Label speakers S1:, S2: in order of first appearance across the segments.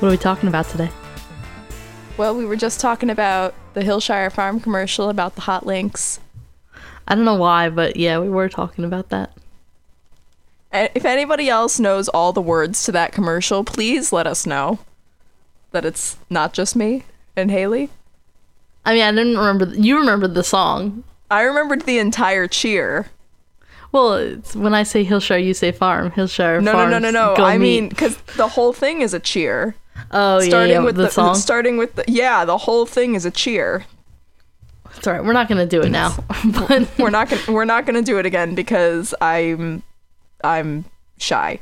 S1: what are we talking about today?
S2: Well, we were just talking about the Hillshire Farm commercial about the hot links.
S1: I don't know why, but yeah, we were talking about that.
S2: If anybody else knows all the words to that commercial, please let us know that it's not just me and Haley.
S1: I mean, I didn't remember. You remembered the song.
S2: I remembered the entire cheer.
S1: Well, it's, when I say Hillshire, you say farm. Hillshire
S2: Farm. No, no, no, no,
S1: no.
S2: I mean, because the whole thing is a cheer.
S1: Oh yeah,
S2: starting
S1: yeah,
S2: with
S1: the, song.
S2: Starting with the yeah, the whole thing is a cheer.
S1: It's alright. We're not gonna do it now. but
S2: We're not gonna we're not gonna do it again because I'm I'm shy.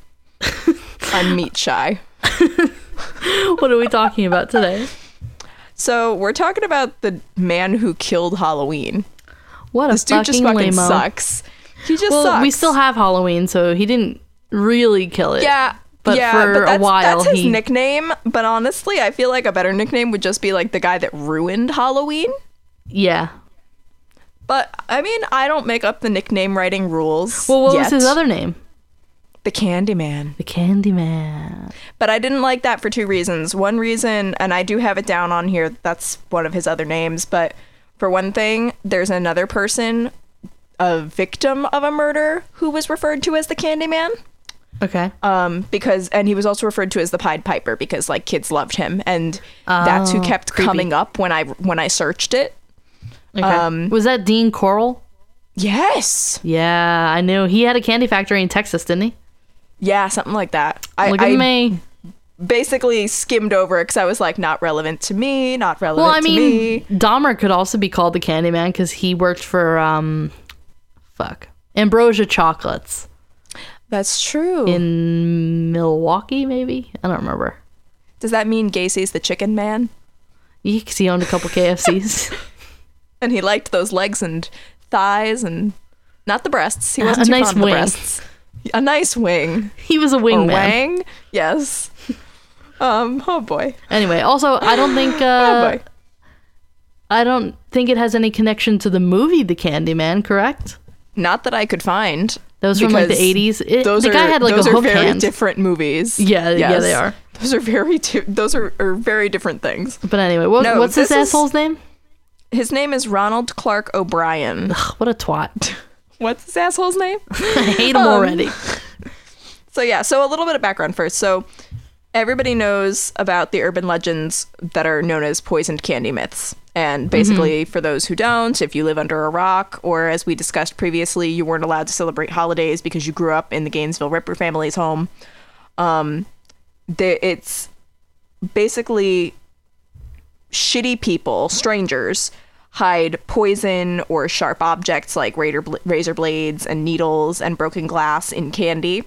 S2: I'm meat shy.
S1: what are we talking about today?
S2: So we're talking about the man who killed Halloween.
S1: What a
S2: This dude just
S1: fucking
S2: fucking
S1: lame
S2: sucks. He just
S1: Well,
S2: sucks.
S1: we still have Halloween, so he didn't really kill it.
S2: yeah.
S1: But
S2: yeah,
S1: for
S2: but
S1: a
S2: that's,
S1: while
S2: that's his
S1: he-
S2: nickname. But honestly, I feel like a better nickname would just be like the guy that ruined Halloween.
S1: Yeah.
S2: But I mean, I don't make up the nickname writing rules.
S1: Well, what
S2: yet.
S1: was his other name?
S2: The Candyman.
S1: The Candyman.
S2: But I didn't like that for two reasons. One reason, and I do have it down on here, that's one of his other names. But for one thing, there's another person, a victim of a murder, who was referred to as the Candyman.
S1: Okay.
S2: Um, because, and he was also referred to as the Pied Piper because like kids loved him, and that's who
S1: Oh,
S2: kept
S1: creepy.
S2: coming up when I when I searched it.
S1: Okay.
S2: Um,
S1: was that Dean Corll?
S2: Yes,
S1: Yeah, I knew. He had a candy factory in Texas, didn't he?
S2: yeah, something like that. I,
S1: Look
S2: I
S1: at me.
S2: basically skimmed over it because I was like, not relevant to me, not relevant
S1: Well, I
S2: to
S1: mean,
S2: me.
S1: Dahmer could also be called the Candyman because he worked for um, fuck, Ambrosia Chocolates
S2: That's true.
S1: in Milwaukee, maybe. I don't remember.
S2: Does that mean Gacy's the chicken man?
S1: Yeah, 'cause he owned a couple KFCs.
S2: And he liked those legs and thighs and not the breasts. He wasn't too
S1: nice
S2: fond of the
S1: wing.
S2: breasts. A nice wing.
S1: he was a
S2: Or
S1: wingman.
S2: wang. Yes. Um, oh boy.
S1: Anyway, also, I don't think
S2: Oh
S1: uh,
S2: boy.
S1: I don't think it has any connection to the movie The Candyman. Correct?
S2: Not that I could find.
S1: Was from like the eighties.
S2: Those
S1: the
S2: are,
S1: guy had like
S2: those
S1: a
S2: are
S1: hook
S2: very
S1: hand.
S2: different movies.
S1: Yeah, yeah, they are.
S2: Those are very di- those are, are very different things.
S1: But anyway, what,
S2: No,
S1: what's this,
S2: this is-
S1: asshole's name?
S2: His name is Ronald Clark O'Brien.
S1: Ugh, what a twat!
S2: What's his asshole's name?
S1: I hate him
S2: Um,
S1: already.
S2: So yeah, so a little bit of background first. So everybody knows about the urban legends that are known as poisoned candy myths. And basically, for those who don't, if you live under a rock, or as we discussed previously, you weren't allowed to celebrate holidays because you grew up in the Gainesville Ripper family's home. Um, the, it's basically shitty people, strangers, hide poison or sharp objects like razor, bl- razor blades and needles and broken glass in candy.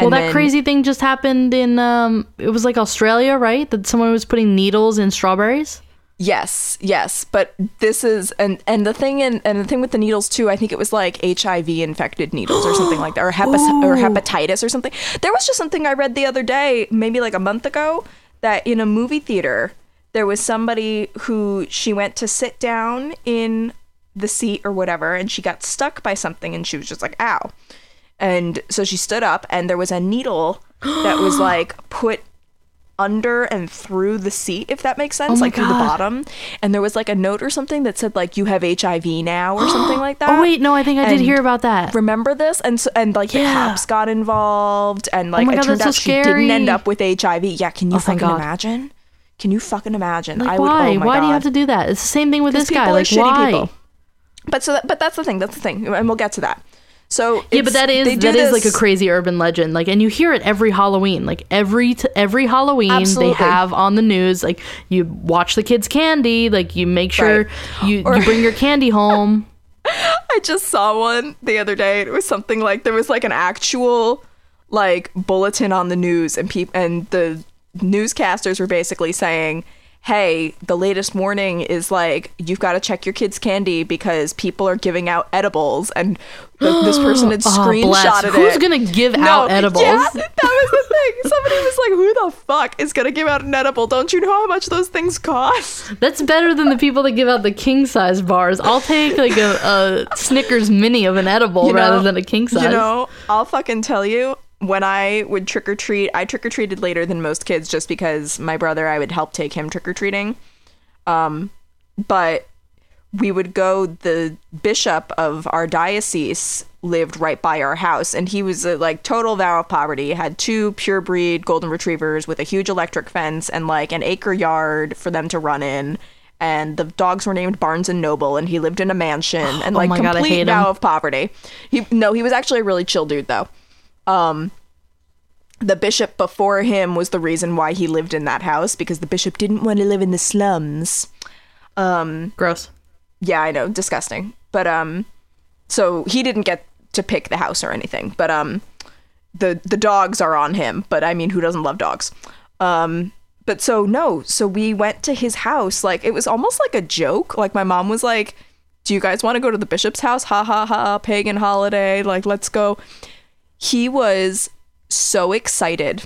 S1: Well, that
S2: then-
S1: crazy thing just happened in um, it was like Australia, right? That someone was putting needles in strawberries.
S2: Yes, yes, but this is and and the thing and and the thing with the needles too. I think it was like HIV infected needles or something like that, or hepa- or hepatitis or something. There was just something I read the other day, maybe like a month ago, that in a movie theater there was somebody who she went to sit down in the seat or whatever, and she got stuck by something, and she was just like, "Ow!" And so she stood up, and there was a needle that was like put under and through the seat, if that makes sense,
S1: Oh
S2: like through the bottom. And there was like a note or something that said like you have HIV now or something like oh, that.
S1: Oh wait, no, I think I did hear about that.
S2: Remember this? And so, and like the
S1: Yeah.
S2: cops got involved, and oh like
S1: my
S2: it turned out
S1: so
S2: she didn't end up with HIV. Yeah, can you
S1: Oh,
S2: fucking imagine? Can you fucking imagine?
S1: Like,
S2: I would.
S1: Oh why?
S2: Oh my
S1: why
S2: God.
S1: do you have to do that? It's the same thing with this guy. Like, why?
S2: people. But so, that, but that's the thing. That's the thing, and we'll get to that. So
S1: Yeah, but that is that is like a crazy urban legend. Like, and you hear it every Halloween. Like every t- every Halloween,
S2: Absolutely.
S1: they have on the news. Like you watch the kids' candy. Like you make sure
S2: Right.
S1: you
S2: Or-
S1: you bring your candy home.
S2: I just saw one the other day. It was something like there was like an actual like bulletin on the news, and peop- and the newscasters were basically saying, "Hey, the latest warning is like you've got to check your kids' candy because people are giving out edibles." And th- this person had
S1: Oh, bless.
S2: screenshotted it.
S1: Who's gonna give out edibles?
S2: Yeah, that was the thing. Somebody was like, "Who the fuck is gonna give out an edible? Don't you know how much those things cost?"
S1: That's better than the people that give out the king size bars. I'll take like a, a Snickers mini of an edible
S2: You know-
S1: rather than a king size.
S2: You know, I'll fucking tell you, when I would trick or treat, I trick or treated later than most kids just because my brother, I would help take him trick or treating. Um, but we would go, the bishop of our diocese lived right by our house, and he was a like total vow of poverty. Had two pure breed golden retrievers with a huge electric fence and like an acre yard for them to run in. And the dogs were named Barnes and Noble, and he lived in a mansion and
S1: Oh
S2: like
S1: my God,
S2: complete vow of poverty. He no, he was actually a really chill dude though. Um, the bishop before him was the reason why he lived in that house because the bishop didn't want to live in the slums.
S1: Gross.
S2: Yeah, I know, disgusting. But um, so he didn't get to pick the house or anything. But um, the the dogs are on him. But I mean, who doesn't love dogs? Um, but so no, so we went to his house. Like it was almost like a joke. Like my mom was like, "Do you guys want to go to the bishop's house? Ha ha ha! Pagan holiday. Like let's go." He was so excited.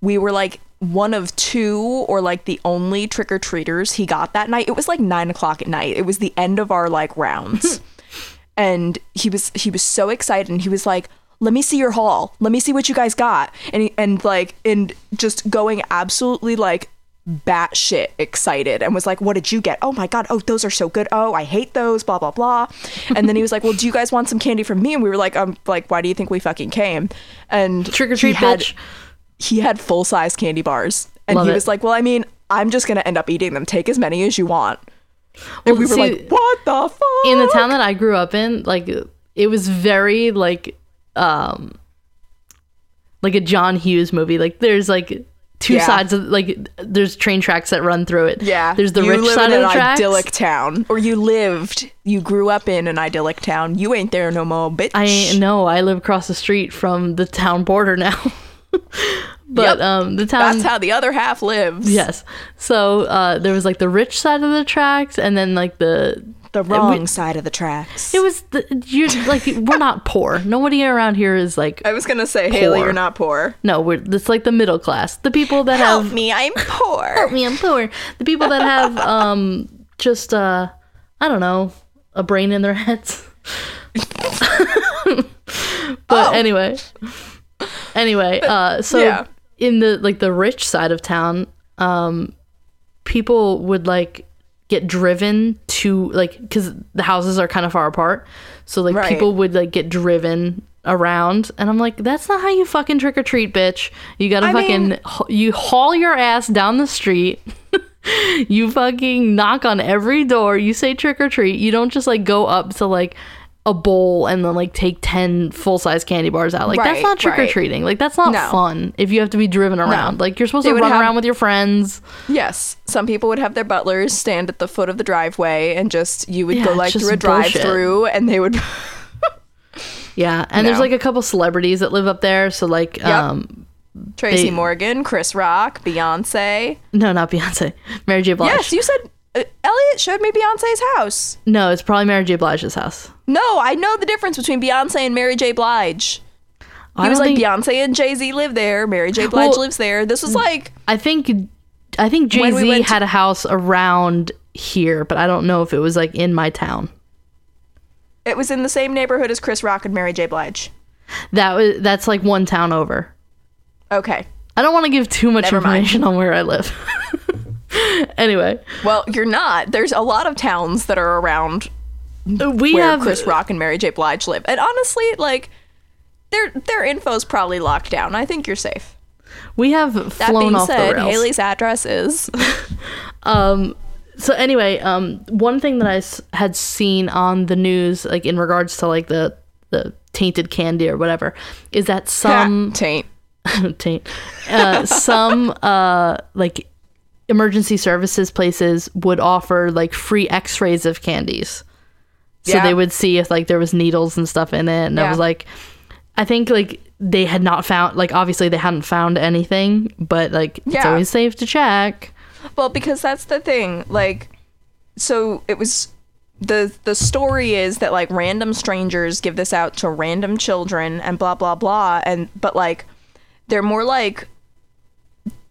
S2: We were like one of two or like the only trick or treaters he got that night. It was like nine o'clock at night. It was the end of our like rounds. and he was he was so excited and he was like let me see your haul let me see what you guys got and he, and like and just going absolutely like batshit excited and was like what did you get? Oh my god oh those are so good. Oh i hate those blah blah blah. And then he was like well do you guys want some candy from me? And we were like um like why do you think we fucking came? And
S1: Trick or
S2: he
S1: treat,
S2: had-
S1: bitch.
S2: he had full size candy bars. And
S1: Love
S2: he
S1: it.
S2: was like well i mean i'm just gonna end up eating them. Take as many as you want. And we were like what the fuck
S1: in the town that I grew up in, like it was very like um like a John Hughes movie. Like there's like two
S2: Yeah.
S1: sides of like there's train tracks that run through it.
S2: Yeah,
S1: There's the
S2: you
S1: rich side of the
S2: an
S1: tracks.
S2: idyllic town, or you lived, you grew up in an idyllic town. You ain't there no more, bitch.
S1: I ain't no, I live across the street from the town border now. but
S2: Yep.
S1: um the town
S2: That's how the other half lives.
S1: Yes. So uh there was like the rich side of the tracks and then like the
S2: the
S1: we-
S2: wrong side of the tracks.
S1: it was the you're like we're not poor. Nobody around here is like
S2: I was gonna say, Haley, you're not poor.
S1: no, we're it's like the middle class. The people that
S2: Help
S1: have
S2: me, I'm poor.
S1: help me, I'm poor. The people that have um just uh I don't know, a brain in their heads. but
S2: Oh.
S1: anyway. Anyway, uh so
S2: yeah.
S1: in the like the rich side of town, um people would like get driven to like cuz the houses are kind of far apart. So like
S2: Right.
S1: people would like get driven around and I'm like that's not how you fucking trick or treat, bitch. You got to
S2: I
S1: fucking
S2: mean-
S1: you haul your ass down the street. you fucking knock on every door. You say trick or treat. You don't just like go up to like a bowl and then like take 10 full-size candy bars out. Like that's not trick or
S2: right.
S1: treating. Like that's not
S2: No.
S1: fun if you have to be driven around. Like you're supposed
S2: They
S1: to run
S2: have-
S1: around with your friends.
S2: Yes, some people would have their butlers stand at the foot of the driveway, and just you would
S1: Yeah,
S2: go like through a drive-through, and they would.
S1: Yeah, and there's like a couple celebrities that live up there. So like, um,
S2: Tracy
S1: They-
S2: Morgan, Chris Rock, Beyonce.
S1: no, not Beyonce, Mary J. Blige.
S2: Yes, you said uh, Elliot showed me Beyonce's house.
S1: no, it's probably Mary J. Blige's house.
S2: No, I know the difference between Beyonce and Mary J. Blige.
S1: I
S2: was like
S1: think,
S2: Beyonce and Jay Z live there. Mary J. Blige
S1: Well-
S2: lives there. This was mm, like
S1: I think, I think Jay
S2: When we
S1: Z
S2: to-
S1: had a house around here, but I don't know if it was like in my town.
S2: it was in the same neighborhood as Chris Rock and Mary J. Blige.
S1: That was that's like one town over.
S2: Okay.
S1: I don't want to give too much
S2: Never mind.
S1: information on where I live. anyway,
S2: Well, you're not. There's a lot of towns that are around
S1: we
S2: where
S1: have
S2: Chris Rock and Mary J. Blige live. And honestly, like their their info's probably locked down. I think you're safe.
S1: we have
S2: That
S1: flown
S2: being
S1: off the
S2: said,
S1: rails.
S2: Haley's address is
S1: Um, so anyway, um, one thing that I s- had seen on the news, like in regards to like the the tainted candy or whatever, is that some
S2: taint.
S1: taint, uh, some uh like emergency services places would offer like free X-rays of candies. So
S2: Yeah.
S1: they would see if like there was needles and stuff in it, and I was like, I think like they had not found like obviously they hadn't found anything, but like it's
S2: Yeah.
S1: always safe to check.
S2: Well, because that's the thing. Like, so it was the the story is that like random strangers give this out to random children and blah blah blah. And but like they're more like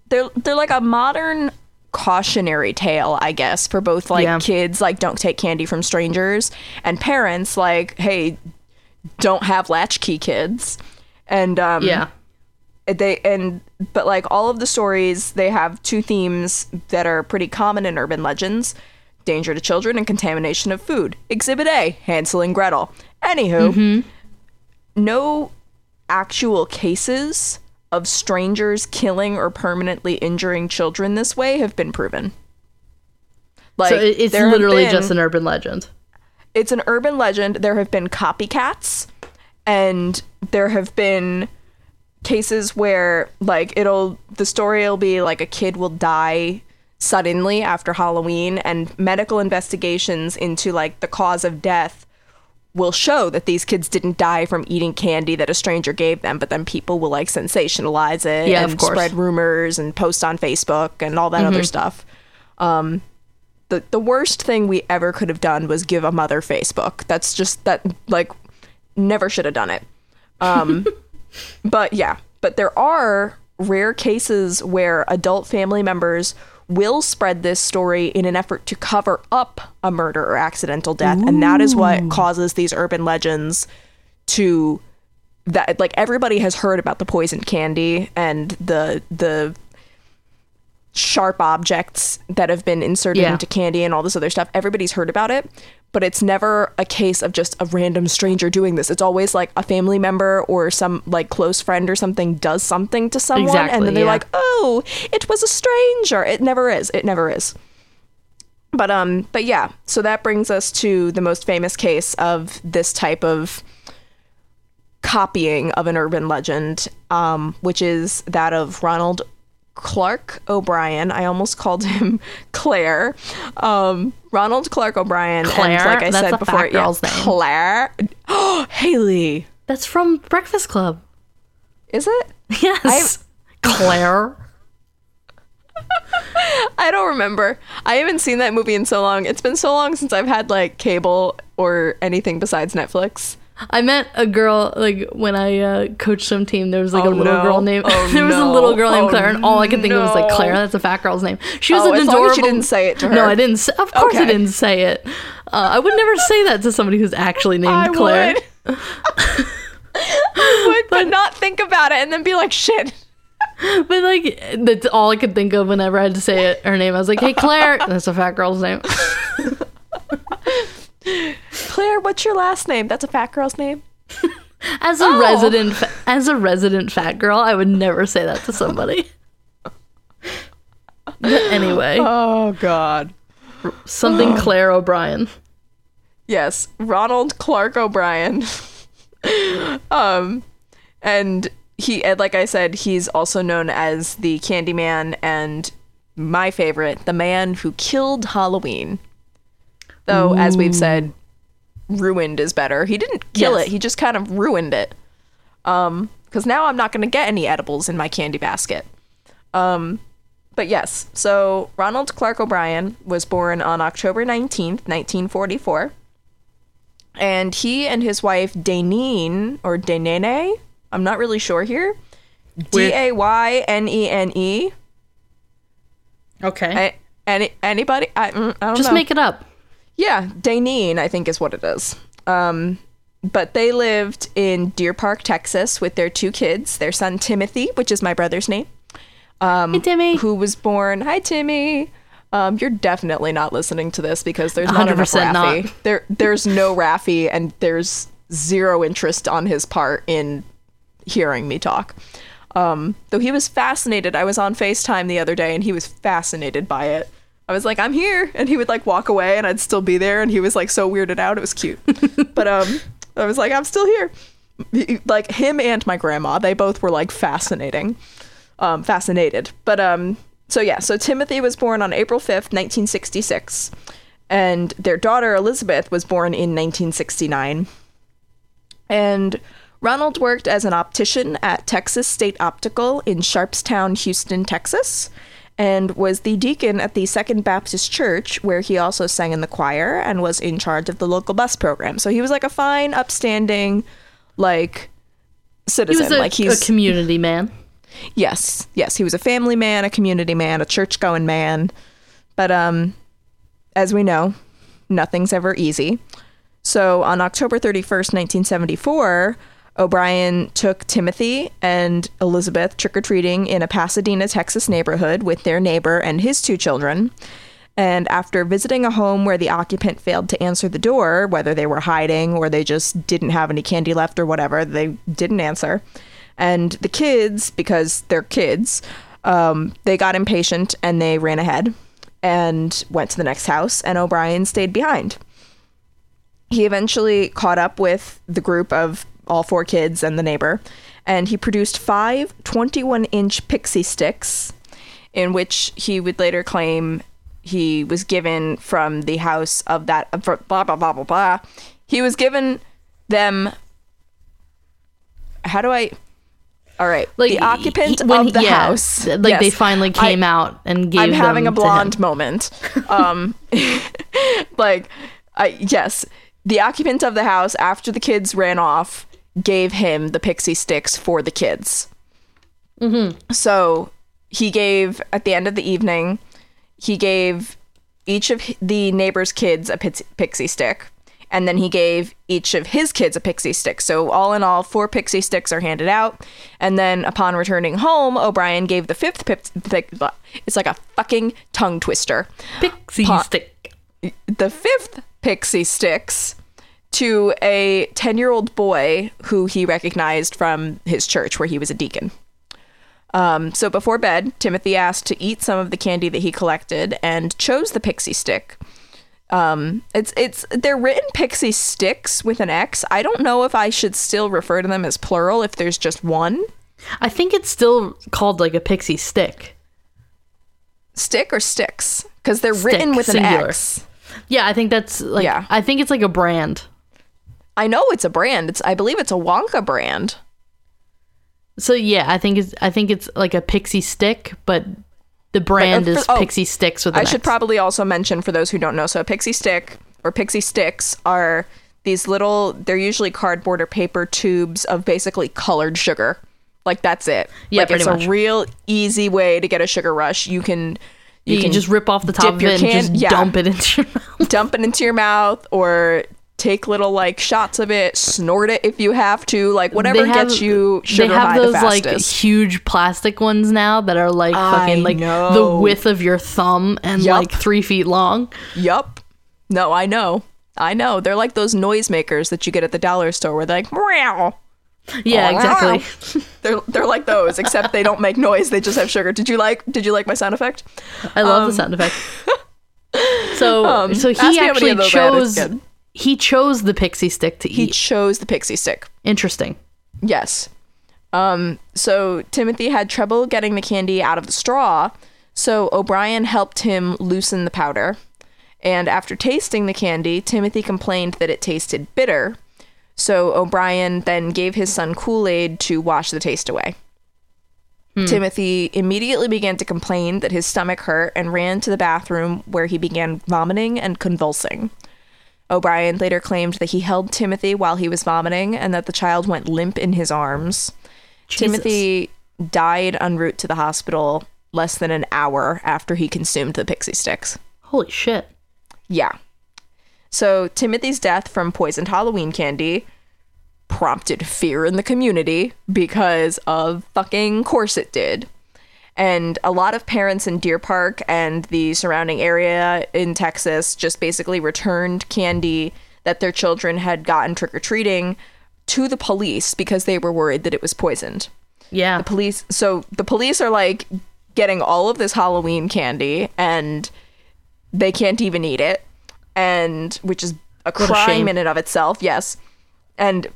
S2: they're they're like a modern cautionary tale, I guess, for both like
S1: Yeah.
S2: kids like don't take candy from strangers and parents like hey don't have latchkey kids. And um
S1: Yeah.
S2: they and but like all of the stories they have two themes that are pretty common in urban legends danger to children and contamination of food exhibit a hansel and gretel anywho no actual cases of strangers killing or permanently injuring children this way have been proven like
S1: so it's literally
S2: been-
S1: just an urban legend.
S2: it's an urban legend. There have been copycats, and there have been cases where like it'll the story will be like a kid will die suddenly after Halloween, and medical investigations into like the cause of death will show that these kids didn't die from eating candy that a stranger gave them, but then people will like sensationalize it
S1: Yeah,
S2: and spread rumors and post on Facebook and all that other stuff. Um, the the worst thing we ever could have done was give a mother Facebook. That's just that like never should have done it. Um, but yeah, but there are rare cases where adult family members will spread this story in an effort to cover up a murder or accidental death, and that is what causes these urban legends to that like everybody has heard about the poisoned candy and the the sharp objects that have been inserted
S1: Yeah.
S2: into candy and all this other stuff. Everybody's heard about it, but it's never a case of just a random stranger doing this. It's always like a family member or some like close friend or something does something to someone and then they're
S1: yeah.
S2: like, "Oh, it was a stranger." It never is. It never is. But um but yeah, so that brings us to the most famous case of this type of copying of an urban legend, um, which is that of Ronald Clark O'Brien. I almost called him Claire. Um, Ronald Clark O'Brien.
S1: Claire?
S2: And like I
S1: That's
S2: said
S1: a
S2: before,
S1: fat girl's
S2: yeah,
S1: name.
S2: Claire. Oh, Haley.
S1: That's from Breakfast Club.
S2: Is it?
S1: Yes. Claire.
S2: I don't remember. I haven't seen that movie in so long. It's been so long since I've had like cable or anything besides Netflix.
S1: I met a girl like when I uh, coached some team. There was like
S2: Oh,
S1: a little
S2: no.
S1: girl named
S2: Oh,
S1: there was a little girl named
S2: Oh,
S1: Claire, and all I could think of was like. Claire. That's a fat girl's name. She was
S2: Oh,
S1: an
S2: as
S1: adorable.
S2: long as you didn't say it to her.
S1: No, I didn't. Say, of course, I didn't say it. Uh, I would never say that to somebody who's actually named
S2: I
S1: Claire.
S2: would. I would, but not think about it and then be like, shit.
S1: But like that's all I could think of whenever I had to say it. Her name. I was like, "Hey, Claire." That's a fat girl's name.
S2: Claire, what's your last name? That's a fat girl's name.
S1: As a
S2: Oh.
S1: resident, fa- as a resident fat girl, I would never say that to somebody. Anyway,
S2: Oh God.
S1: something Claire O'Brien.
S2: Yes, Ronald Clark O'Brien. um, and he, and like I said, he's also known as the Candyman and my favorite, the man who killed Halloween. Though, as we've said, ruined is better. He didn't kill
S1: Yes.
S2: it; he just kind of ruined it. Um, because now I'm not going to get any edibles in my candy basket. Um, but yes, so Ronald Clark O'Brien was born on October 19th, 1944. And he and his wife, Danine, or Danene, I'm not really sure here. D A Y N E N E.
S1: Okay,
S2: A- Any anybody? I, mm, I don't know.
S1: just
S2: know.
S1: make it up.
S2: Yeah, Danine, I think is what it is. Um, but they lived in Deer Park, Texas, with their two kids. Their son Timothy, which is my brother's name,
S1: hey, Timmy.
S2: who was born. Hi, Timmy. Um, you're definitely not listening to this because there's not enough
S1: 100% not.
S2: There, there's no Raffi, and there's zero interest on his part in hearing me talk. Um, though he was fascinated. I was on FaceTime the other day, and he was fascinated by it. I was like, "I'm here," and he would like walk away, and I'd still be there, and he was like so weirded out. It was cute, but um, I was like, "I'm still here." Like him and my grandma, they both were like fascinating um, fascinated. But um, so yeah, so Timothy was born on April 5th, 1966, and their daughter Elizabeth was born in 1969. And Ronald worked as an optician at Texas State Optical in Sharpstown, Houston, Texas, and was the deacon at the Second Baptist Church, where he also sang in the choir and was in charge of the local bus program. So he was like a fine, upstanding, like
S1: He
S2: citizen.
S1: was a,
S2: like he's
S1: a community man.
S2: Yes, yes, he was a family man, a community man, a church going man. But um as we know, nothing's ever easy. So on October 31st, 1974, O'Brien took Timothy and Elizabeth trick or treating in a Pasadena, Texas neighborhood with their neighbor and his two children. And after visiting a home where the occupant failed to answer the door, whether they were hiding or they just didn't have any candy left or whatever, they didn't answer. And the kids, because they're kids, um, they got impatient and they ran ahead and went to the next house, and O'Brien stayed behind. He eventually caught up with the group of all four kids and the neighbor, and he produced five 21 inch pixie sticks, in which he would later claim he was given from the house of that blah blah blah blah blah. He was given them. How do I? All right,
S1: Like
S2: the occupant
S1: he- when
S2: of the
S1: yeah,
S2: house.
S1: like they finally came
S2: I-
S1: out and gave.
S2: I'm having a blonde moment. Um, like, I yes, the occupant of the house after the kids ran off gave him the pixie sticks for the kids. Mm-hmm. So he gave at the end of the evening, he gave each of the neighbor's kids a pixie stick. And then he gave each of his kids a pixie stick. So, all in all, four pixie sticks are handed out. And then, upon returning home, O'Brien gave the fifth pic- It's like a fucking tongue twister.
S1: pixie
S2: Pa-
S1: stick.
S2: The fifth pixie sticks to a 10 year old boy who he recognized from his church where he was a deacon. Um, so before bed, Timothy asked to eat some of the candy that he collected and chose the pixie stick. Um, it's it's they're written pixie sticks with an X. I don't know if I should still refer to them as plural if there's just one
S1: I think it's still called like a pixie stick.
S2: stick or sticks because they're written
S1: Stick,
S2: with an. X.
S1: Yeah, I think that's like.
S2: Yeah.
S1: I think it's like a brand.
S2: I know it's a brand. It's I believe it's a Wonka brand.
S1: So yeah, I think it's. I think it's like a pixie stick, but the brand
S2: for- uh,
S1: is
S2: oh,
S1: pixie sticks with.
S2: I
S1: an
S2: should probably also mention for those who don't know. So a pixie stick or pixie sticks are these little. They're usually cardboard or paper tubes of basically colored sugar. Like that's it.
S1: Yeah,
S2: like it's
S1: much.
S2: a real easy way to get a sugar rush. You can
S1: You,
S2: you,
S1: can just rip off the top of it
S2: can-
S1: and just
S2: yeah.
S1: dump it into your mouth.
S2: dump it into your mouth or take little like shots of it, snort it if you have to. Like whatever
S1: have-
S2: gets you sugar
S1: they have
S2: high
S1: those
S2: the
S1: like huge plastic ones now that are like
S2: I
S1: fucking like the width of your thumb and
S2: Yup.
S1: like three feet long.
S2: Yup. No, I know. I know. They're like those noisemakers that you get at the dollar store where they're like, meow.
S1: Yeah, exactly.
S2: They're they're like those, except they don't make noise. They just have sugar. Did you like Did you like my sound effect?
S1: I love the sound effect. So
S2: Um,
S1: so he actually
S2: of those I had as
S1: chose. He chose the pixie stick to eat.
S2: He chose the pixie stick.
S1: Interesting.
S2: Yes. Um. So Timothy had trouble getting the candy out of the straw, so O'Brien helped him loosen the powder. And after tasting the candy, Timothy complained that it tasted bitter. So O'Brien then gave his son Kool Aid to wash the taste away. Timothy immediately began to complain that his stomach hurt and ran to the bathroom where he began vomiting and convulsing. O'Brien later claimed that he held Timothy while he was vomiting and that the child went limp in his arms.
S1: Jesus.
S2: Timothy died en route to the hospital less than an hour after he consumed the pixie sticks.
S1: Holy shit.
S2: Yeah. So Timothy's death from poisoned Halloween candy prompted fear in the community because of fucking course it did. And a lot of parents in Deer Park and the surrounding area in Texas just basically returned candy that their children had gotten trick or treating to the police because they were worried that it was poisoned
S1: Yeah.
S2: The police so the police are like getting all of this halloween candy and they can't even eat it and which is a
S1: a
S2: crime
S1: shame.
S2: in and of itself yes and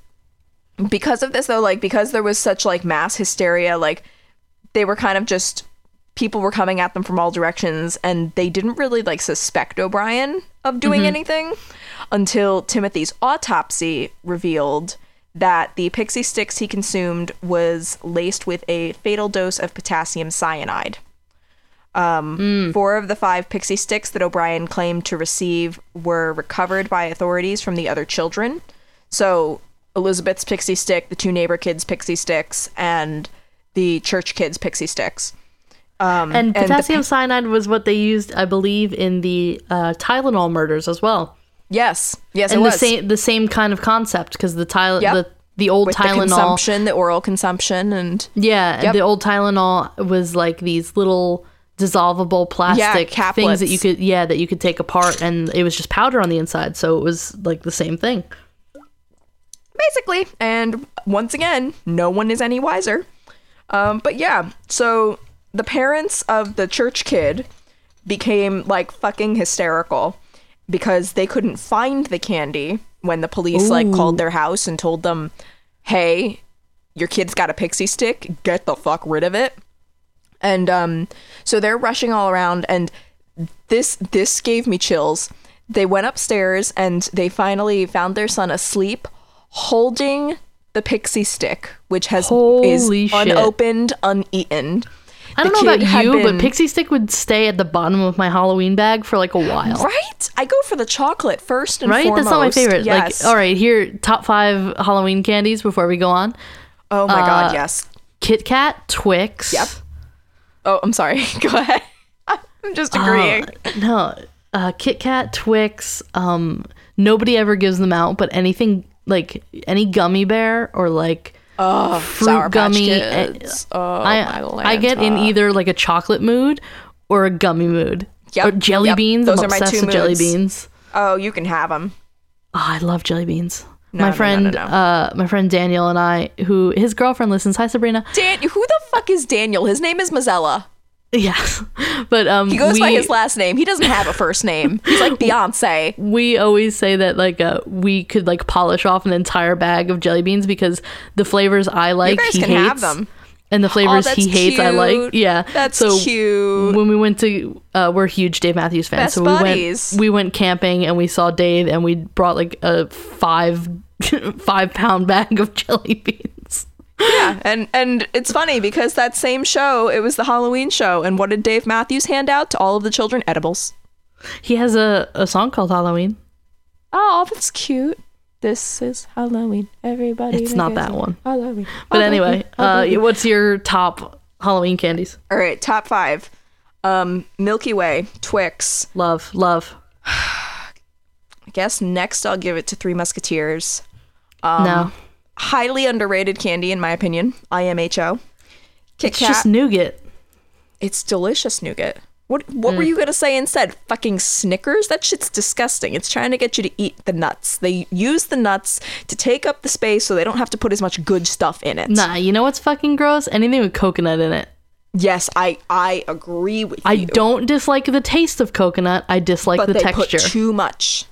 S2: because of this though like because there was such like mass hysteria like they were kind of just people were coming at them from all directions and they didn't really like suspect O'Brien of doing anything until Timothy's autopsy revealed that the pixie sticks he consumed was laced with a fatal dose of potassium cyanide. Um, Four of the five pixie sticks that O'Brien claimed to receive were recovered by authorities from the other children. So Elizabeth's pixie stick, the two neighbor kids' pixie sticks, and the church kids' pixie sticks. Um,
S1: And
S2: the
S1: potassium cyanide was what they used, I believe, in the uh, Tylenol murders as well.
S2: Yes, yes, it
S1: And the
S2: was.
S1: same the same kind of concept because the Tyl-
S2: Yep.
S1: the the old
S2: with the
S1: Tylenol.
S2: consumption, the oral consumption, and
S1: Yeah,
S2: Yep.
S1: the old Tylenol was like these little dissolvable plastic things that you could yeah that you could take apart and it was just powder on the inside so it was like the same thing
S2: basically. And once again, no one is any wiser. Um, but yeah, so the parents of the church kid became like fucking hysterical because they couldn't find the candy when the police like called their house and told them, "Hey, your kid's got a pixie stick. Get the fuck rid of it." And um, so they're rushing all around, and this this gave me chills. They went upstairs and they finally found their son asleep, holding the pixie stick, which has
S1: Holy
S2: is
S1: shit.
S2: unopened, uneaten.
S1: I don't know about you,
S2: been-
S1: but Pixie Stick would stay at the bottom of my Halloween bag for like a while.
S2: Right? I go for the chocolate first and
S1: Right?
S2: foremost.
S1: That's not my favorite.
S2: Yes.
S1: Like, all right, here, top five Halloween candies before we go on
S2: Oh my
S1: uh,
S2: god, yes.
S1: Kit Kat, Twix.
S2: Yep. Oh, I'm sorry. go ahead. I'm just agreeing.
S1: Uh, no, uh, Kit Kat, Twix. Um, nobody ever gives them out, but anything like any gummy bear or like
S2: oh,
S1: fruit
S2: Sour
S1: gummy.
S2: Kids.
S1: uh,
S2: oh,
S1: I I get in either like a chocolate mood or a gummy mood.
S2: Yep,
S1: Or jelly
S2: yep.
S1: beans.
S2: Those
S1: I'm
S2: are my two
S1: with jelly beans.
S2: Oh, you can have them.
S1: Oh, I love jelly beans.
S2: No,
S1: my friend,
S2: no, no.
S1: uh, my friend Daniel and I, who his girlfriend listens. Hi, Sabrina.
S2: Dan, who the fuck is Daniel? His name is Mazzella.
S1: Yeah, but um,
S2: He goes
S1: we,
S2: by his last name. He doesn't have a first name. He's like Beyonce.
S1: we always say that like uh, we could like polish off an entire bag of jelly beans because the flavors I like
S2: guys
S1: he
S2: can
S1: hates,
S2: have them.
S1: and the flavors
S2: that's
S1: he hates I like. Yeah,
S2: That's
S1: so
S2: cute.
S1: When we went to, uh, we're huge Dave Matthews fans,
S2: Best
S1: so we
S2: buddies.
S1: went we went camping and we saw Dave and we brought like a five five pound bag of jelly beans.
S2: Yeah, and and it's funny because that same show, it was the Halloween show, and what did Dave Matthews hand out to all of the children? Edibles.
S1: He has a, a song called Halloween.
S2: Oh, that's cute. This is Halloween. Everybody.
S1: It's not that one.
S2: Halloween.
S1: But
S2: Halloween,
S1: anyway, uh, what's your top Halloween candies?
S2: all right, top five. Um, Milky Way, Twix.
S1: Love, love.
S2: I guess next I'll give it to Three Musketeers. Um,
S1: no,
S2: Highly underrated candy in my opinion. IMHO. Kit
S1: it's
S2: Kat.
S1: just nougat.
S2: It's delicious nougat. What what
S1: Mm.
S2: were you gonna say instead? Fucking Snickers? That shit's disgusting. It's trying to get you to eat the nuts. They use the nuts to take up the space so they don't have to put as much good stuff in it.
S1: Nah, you know what's fucking gross? Anything with coconut in it.
S2: Yes, I I agree with
S1: I
S2: you.
S1: I don't dislike the taste of coconut. I dislike
S2: but
S1: the
S2: they
S1: texture.
S2: put too much.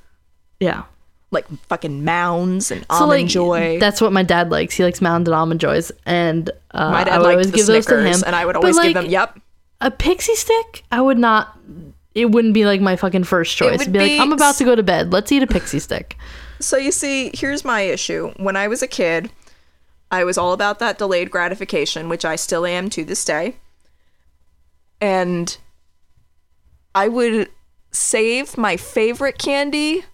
S1: yeah.
S2: Like fucking mounds and
S1: So
S2: almond
S1: like
S2: joy.
S1: that's what my dad likes. He likes Mound and almond joys, and uh,
S2: my dad
S1: I would always give those to him.
S2: and I would
S1: But,
S2: always give
S1: like,
S2: them. Yep.
S1: a pixie stick. I would not. It wouldn't be like my fucking first choice. It'd be,
S2: be
S1: like I'm about to go to bed. Let's eat a pixie stick.
S2: So you see, here's my issue. When I was a kid, I was all about that delayed gratification, which I still am to this day. And I would save my favorite candy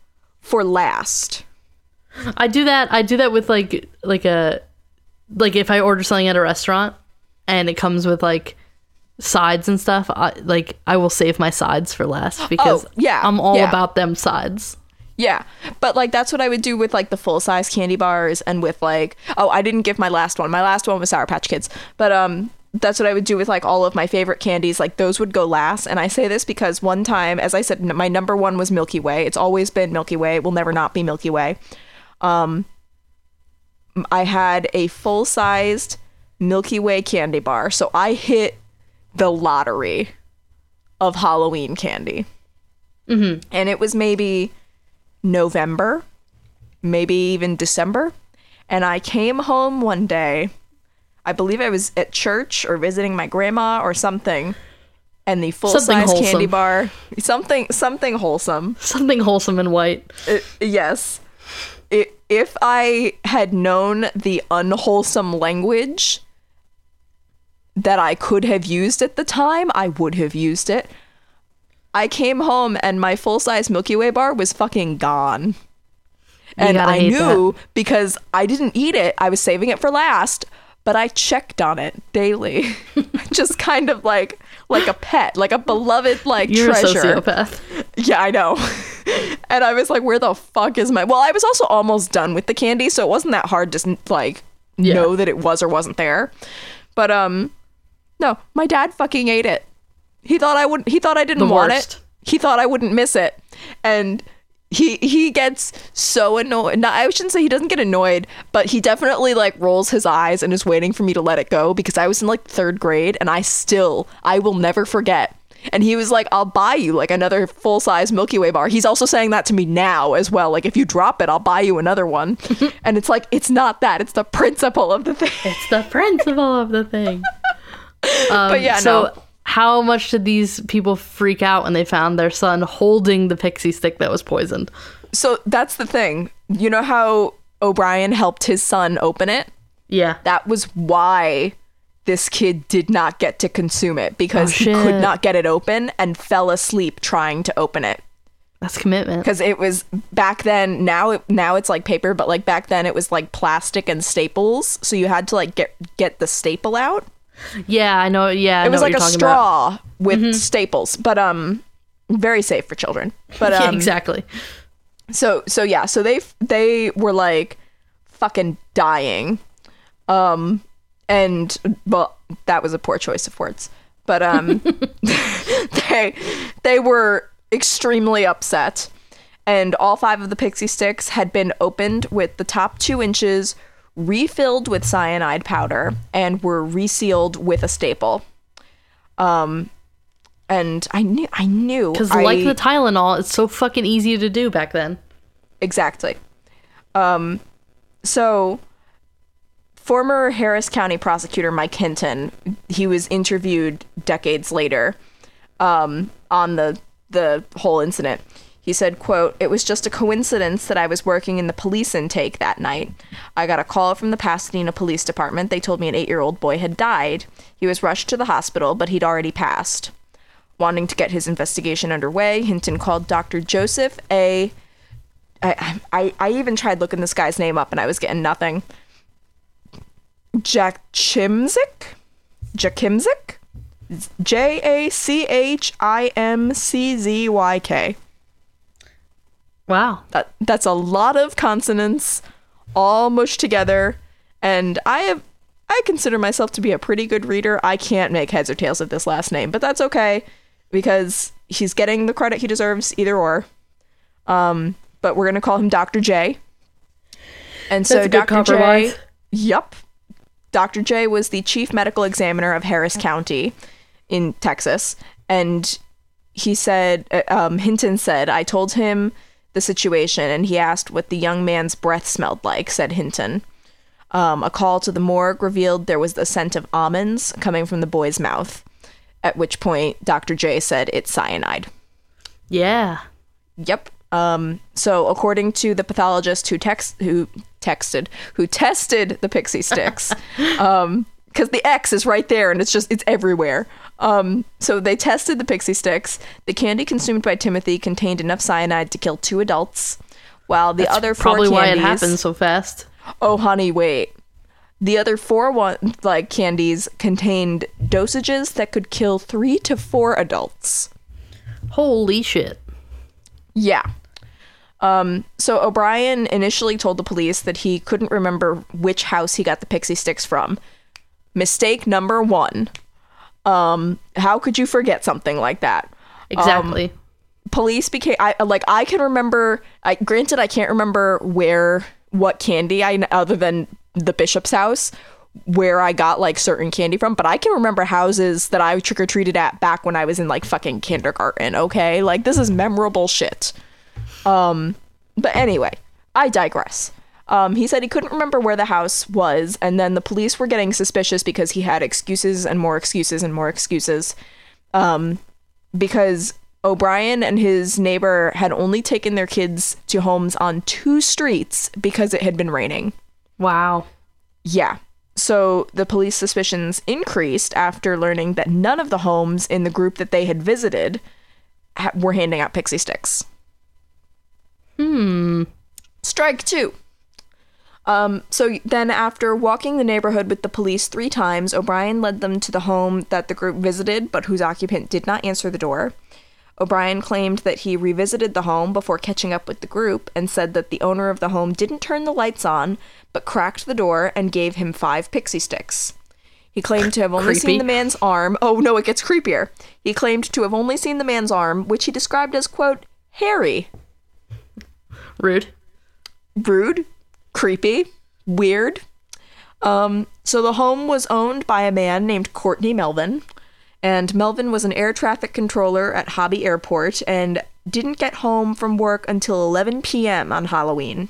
S2: for last.
S1: I do that. I do that with like like a like if I order something at a restaurant and it comes with like sides and stuff. I, like I will save my sides for last because
S2: Oh, yeah,
S1: I'm all
S2: yeah.
S1: about them sides.
S2: Yeah, but like that's what I would do with like the full size candy bars and with like oh I didn't give my last one. My last one was Sour Patch Kids, but um that's what I would do with like all of my favorite candies. Like those would go last. And I say this because one time, as I said, n- my number one was Milky Way. It's always been Milky Way. It will never not be Milky Way. Um, I had a full sized Milky Way candy bar, so I hit the lottery of Halloween candy. Mm-hmm. And it was maybe November, maybe even December. And I came home one day. I believe I was at church or visiting my grandma or something. And the full
S1: Something
S2: size candy
S1: wholesome.
S2: bar, something something wholesome.
S1: Something wholesome and white.
S2: Yes. I if I had known the unwholesome language that I could have used at the time, I would have used it. I came home and my full size Milky Way bar was fucking gone. And I knew because I didn't eat it, I was saving it for last. But I checked on it daily. Just kind of like like a pet, like a beloved like
S1: You're
S2: treasure.
S1: a sociopath.
S2: Yeah, I know. and I was like, where the fuck is my Well, I was also almost done with the candy, so it wasn't that hard to s- like
S1: Yeah.
S2: know that it was or wasn't there. But um no, my dad fucking ate it. He thought I wouldn't. he thought I didn't want it. He thought I wouldn't miss it. And he he gets so annoyed. No, I shouldn't say he doesn't get annoyed, but he definitely like rolls his eyes and is waiting for me to let it go because I was in like third grade and I still I will never forget. And he was like, "I'll buy you like another full size Milky Way bar." He's also saying that to me now as well. Like, if you drop it, I'll buy you another one. and it's like, it's not that. It's the principle of the thing.
S1: It's the principle of the thing. Um,
S2: But yeah,
S1: so
S2: no.
S1: How much did these people freak out when they found their son holding the pixie stick that was poisoned?
S2: So that's the thing. You know how O'Brien helped his son open it?
S1: Yeah.
S2: that was why this kid did not get to consume it because
S1: Oh,
S2: he could not get it open and fell asleep trying to open it
S1: That's commitment.
S2: because it was back then now it, now it's like paper but like back then it was like plastic and staples so you had to like get get the staple out
S1: Yeah, I know. Yeah, I
S2: it was like a
S1: talking about.
S2: straw with staples but um very safe for children but
S1: Yeah,
S2: um
S1: exactly.
S2: so so yeah so they they were like fucking dying um and well that was a poor choice of words but um they they were extremely upset and all five of the pixie sticks had been opened with the top two inches refilled with cyanide powder and were resealed with a staple um and i knew i knew
S1: Because like the Tylenol, it's so fucking easy to do back then.
S2: Exactly. Um, so, former Harris County prosecutor Mike Hinton, he was interviewed decades later um, on the the whole incident. He said, "quote It was just a coincidence that I was working in the police intake that night. I got a call from the Pasadena Police Department. They told me an eight-year-old boy had died. He was rushed to the hospital, but he'd already passed." Wanting to get his investigation underway, Hinton called Dr. Joseph A. I, I I even tried looking this guy's name up and I was getting nothing. Jack Chimzik? Jakimzik? J A C H I M C Z Y K.
S1: Wow.
S2: That that's a lot of consonants all mushed together and I have I consider myself to be a pretty good reader. I can't make heads or tails of this last name, but that's okay because he's getting the credit he deserves either or. Um but we're going to call him Dr. J. And so
S1: That's a good
S2: Dr. J. Yep. Dr. J was the chief medical examiner of Harris County in Texas. And he said, uh, um, Hinton said, I told him the situation and he asked what the young man's breath smelled like, said Hinton. Um, a call to the morgue revealed there was the scent of almonds coming from the boy's mouth, at which point Dr. J said it's cyanide.
S1: Yeah.
S2: Yep. Um, so according to the pathologist who text who texted who tested the pixie sticks, um, because the X is right there and it's just it's everywhere. Um, so they tested the pixie sticks. The candy consumed by Timothy contained enough cyanide to kill two adults, while the other four
S1: Probably why it happened so fast.
S2: Oh, honey, wait. The other four one like candies contained dosages that could kill three to four adults.
S1: Holy shit.
S2: Yeah. Um, so O'Brien initially told the police that he couldn't remember which house he got the pixie sticks from. Mistake number one. Um, how could you forget something like that?
S1: Exactly.
S2: Police became I like I can remember. I granted I can't remember where what candy I other than the bishop's house where I got like certain candy from, but I can remember houses that I trick or treated at back when I was in like fucking kindergarten. Okay, like this is memorable shit. Um, but anyway, I digress. Um, he said he couldn't remember where the house was, and then the police were getting suspicious because he had excuses and more excuses and more excuses. Um, because O'Brien and his neighbor had only taken their kids to homes on two streets because it had been raining.
S1: wow.
S2: Yeah. So the police suspicions increased after learning that none of the homes in the group that they had visited ha- were handing out pixie sticks.
S1: Hmm.
S2: Strike two. Um, so then, after walking the neighborhood with the police three times, O'Brien led them to the home that the group visited, but whose occupant did not answer the door. O'Brien claimed that he revisited the home before catching up with the group and said that the owner of the home didn't turn the lights on, but cracked the door and gave him five pixie sticks. He claimed to have only
S1: Creepy.
S2: seen the man's arm. Oh, no, it gets creepier. He claimed to have only seen the man's arm, which he described as, quote, hairy,
S1: Rude.
S2: rude, creepy, weird. Um, so the home was owned by a man named Courtney Melvin, and Melvin was an air traffic controller at Hobby Airport and didn't get home from work until 11 p.m. on Halloween.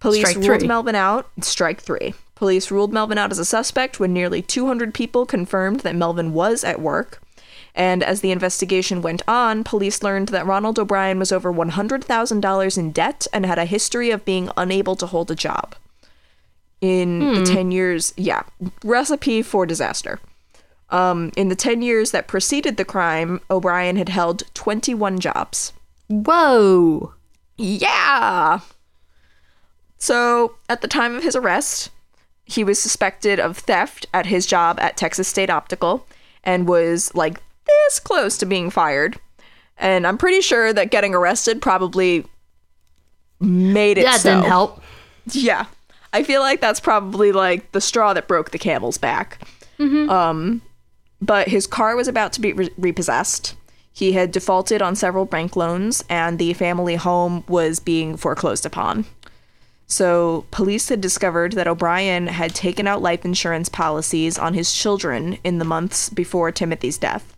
S2: Police
S1: Strike
S2: ruled
S1: three.
S2: Melvin out. Strike three. Police ruled Melvin out as a suspect when nearly 200 people confirmed that Melvin was at work. And as the investigation went on, police learned that Ronald O'Brien was over $100,000 in debt and had a history of being unable to hold a job. In the 10 years, yeah, recipe for disaster. Um, in the 10 years that preceded the crime, O'Brien had held 21 jobs.
S1: Whoa.
S2: Yeah. So, at the time of his arrest, he was suspected of theft at his job at Texas State Optical and was like this close to being fired. And I'm pretty sure that getting arrested probably made it
S1: That
S2: so.
S1: didn't help.
S2: Yeah. I feel like that's probably like the straw that broke the camel's back. Um, but his car was about to be re- repossessed. He had defaulted on several bank loans, and the family home was being foreclosed upon. So, police had discovered that O'Brien had taken out life insurance policies on his children in the months before Timothy's death.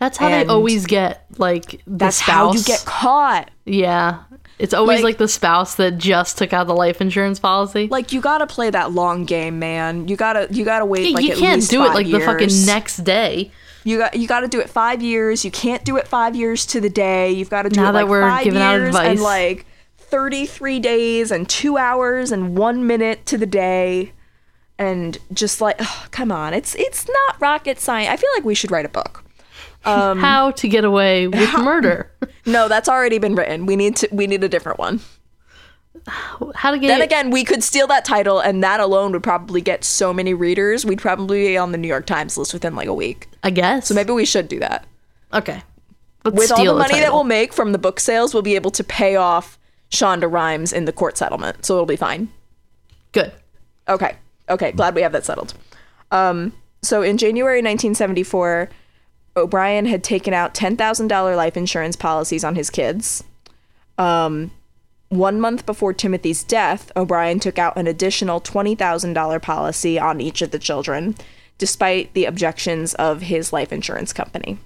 S1: That's how
S2: And
S1: they always get like the
S2: That's
S1: spouse.
S2: how you get caught.
S1: Yeah. It's always
S2: Like-
S1: like, the spouse that just took out the life insurance policy.
S2: Like you gotta play that long game, man. You gotta you gotta wait like
S1: you can't
S2: least
S1: do it like the fucking next day.
S2: You got you got to do it five years. You can't do it five years to the day. You've got to do
S1: Now
S2: it
S1: that
S2: like
S1: we're
S2: five
S1: giving out
S2: years and
S1: advice.
S2: like thirty three days and two hours and one minute to the day, and just like come on, it's it's not rocket science. I feel like we should write a book. Um,
S1: how to get away with murder.
S2: No, that's already been written. We need to we need a different one.
S1: how to get
S2: Then again, we could steal that title, and that alone would probably get so many readers. We'd probably be on the New York Times list within like a week.
S1: I guess.
S2: So maybe we should do that.
S1: okay. Let's
S2: with all the money that we'll make from the book sales, we'll be able to pay off Shonda Rhimes in the court settlement. So it'll be fine.
S1: Good.
S2: Okay. Okay. Glad we have that settled. Um, so in January 1974, O'Brien had taken out $10,000 life insurance policies on his kids. Um, one month before Timothy's death, O'Brien took out an additional $20,000 policy on each of the children, despite the objections of his life insurance company.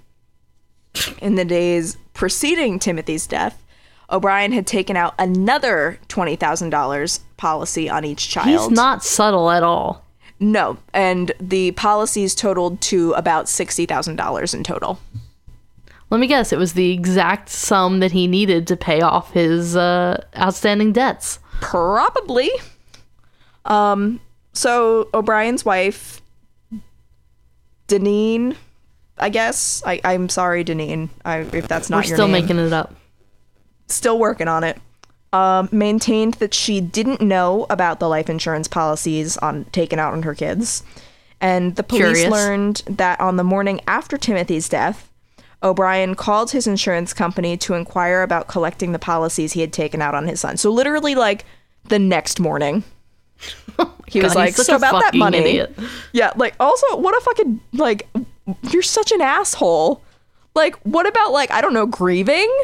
S2: In the days preceding Timothy's death, O'Brien had taken out another $20,000 policy on each child.
S1: He's not subtle at all.
S2: No, and the policies totaled to about $60,000 in total.
S1: Let me guess, it was the exact sum that he needed to pay off his uh, outstanding debts.
S2: Probably. Um, so O'Brien's wife, Deneen, I guess. I, I'm sorry, Deneen, I, if that's not
S1: We're
S2: your
S1: still
S2: name.
S1: making it up.
S2: still working on it. Um, maintained that she didn't know about the life insurance policies on taken out on her kids, and the police
S1: Curious.
S2: learned that on the morning after Timothy's death, O'Brien called his insurance company to inquire about collecting the policies he had taken out on his son. So literally, like the next morning, he was like, "So about that money."
S1: idiot.
S2: Yeah, like also, what a fucking like, you're such an asshole. Like, what about like I don't know, grieving?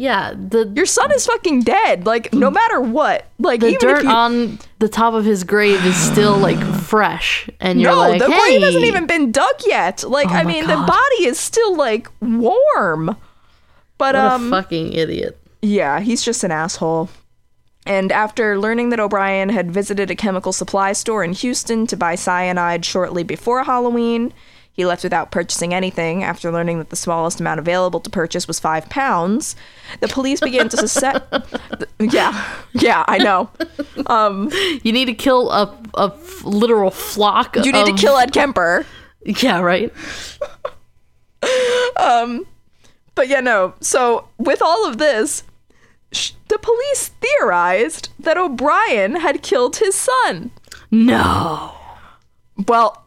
S1: Yeah, the
S2: Your son is fucking dead. Like no matter what. Like
S1: the
S2: even
S1: dirt
S2: if you,
S1: on the top of his grave is still like fresh, and you're
S2: no,
S1: like,
S2: the
S1: hey,
S2: grave hasn't even been dug yet. Like
S1: Oh
S2: I mean,
S1: God.
S2: the body is still like warm. But
S1: what
S2: um,
S1: a fucking idiot.
S2: yeah, he's just an asshole. And after learning that O'Brien had visited a chemical supply store in Houston to buy cyanide shortly before Halloween, he left without purchasing anything. After learning that the smallest amount available to purchase was five pounds, the police began to suspect. yeah, yeah, I know.
S1: You need to kill a a f- literal flock.
S2: You need to kill Ed Kemper.
S1: Yeah, right.
S2: um, But yeah, no. So with all of this, sh- the police theorized that O'Brien had killed his son.
S1: No.
S2: Well,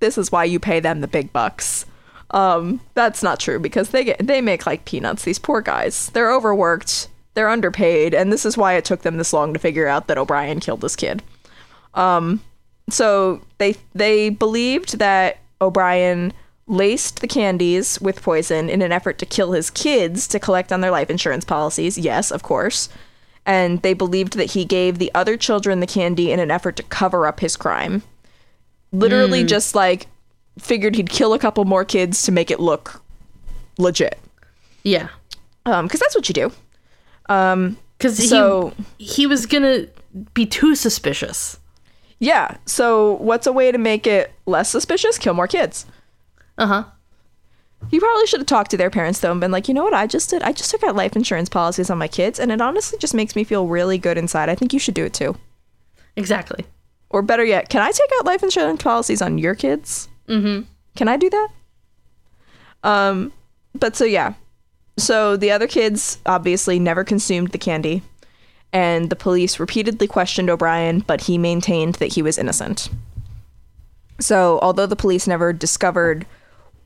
S2: this is why you pay them the big bucks. Um, that's not true because they get they make like peanuts. These poor guys, they're overworked, they're underpaid, and this is why it took them this long to figure out that O'Brien killed this kid. Um, so they they believed that O'Brien laced the candies with poison in an effort to kill his kids to collect on their life insurance policies. Yes, of course. And they believed that he gave the other children the candy in an effort to cover up his crime. Literally just like figured he'd kill a couple more kids to make it look legit.
S1: Yeah.
S2: Um cuz that's what you do. Um
S1: Because
S2: So-
S1: he, he was going to be too suspicious.
S2: yeah, so what's a way to make it less suspicious? Kill more kids.
S1: Uh huh.
S2: You probably should have talked to their parents though and been like, you know what I just did? I just took out life insurance policies on my kids, and it honestly just makes me feel really good inside. I think you should do it too.
S1: Exactly.
S2: Or better yet, can I take out life insurance policies on your kids?
S1: Mm-hmm.
S2: Can I do that? Um, but so yeah. So the other kids obviously never consumed the candy, and the police repeatedly questioned O'Brien, but he maintained that he was innocent. So, although the police never discovered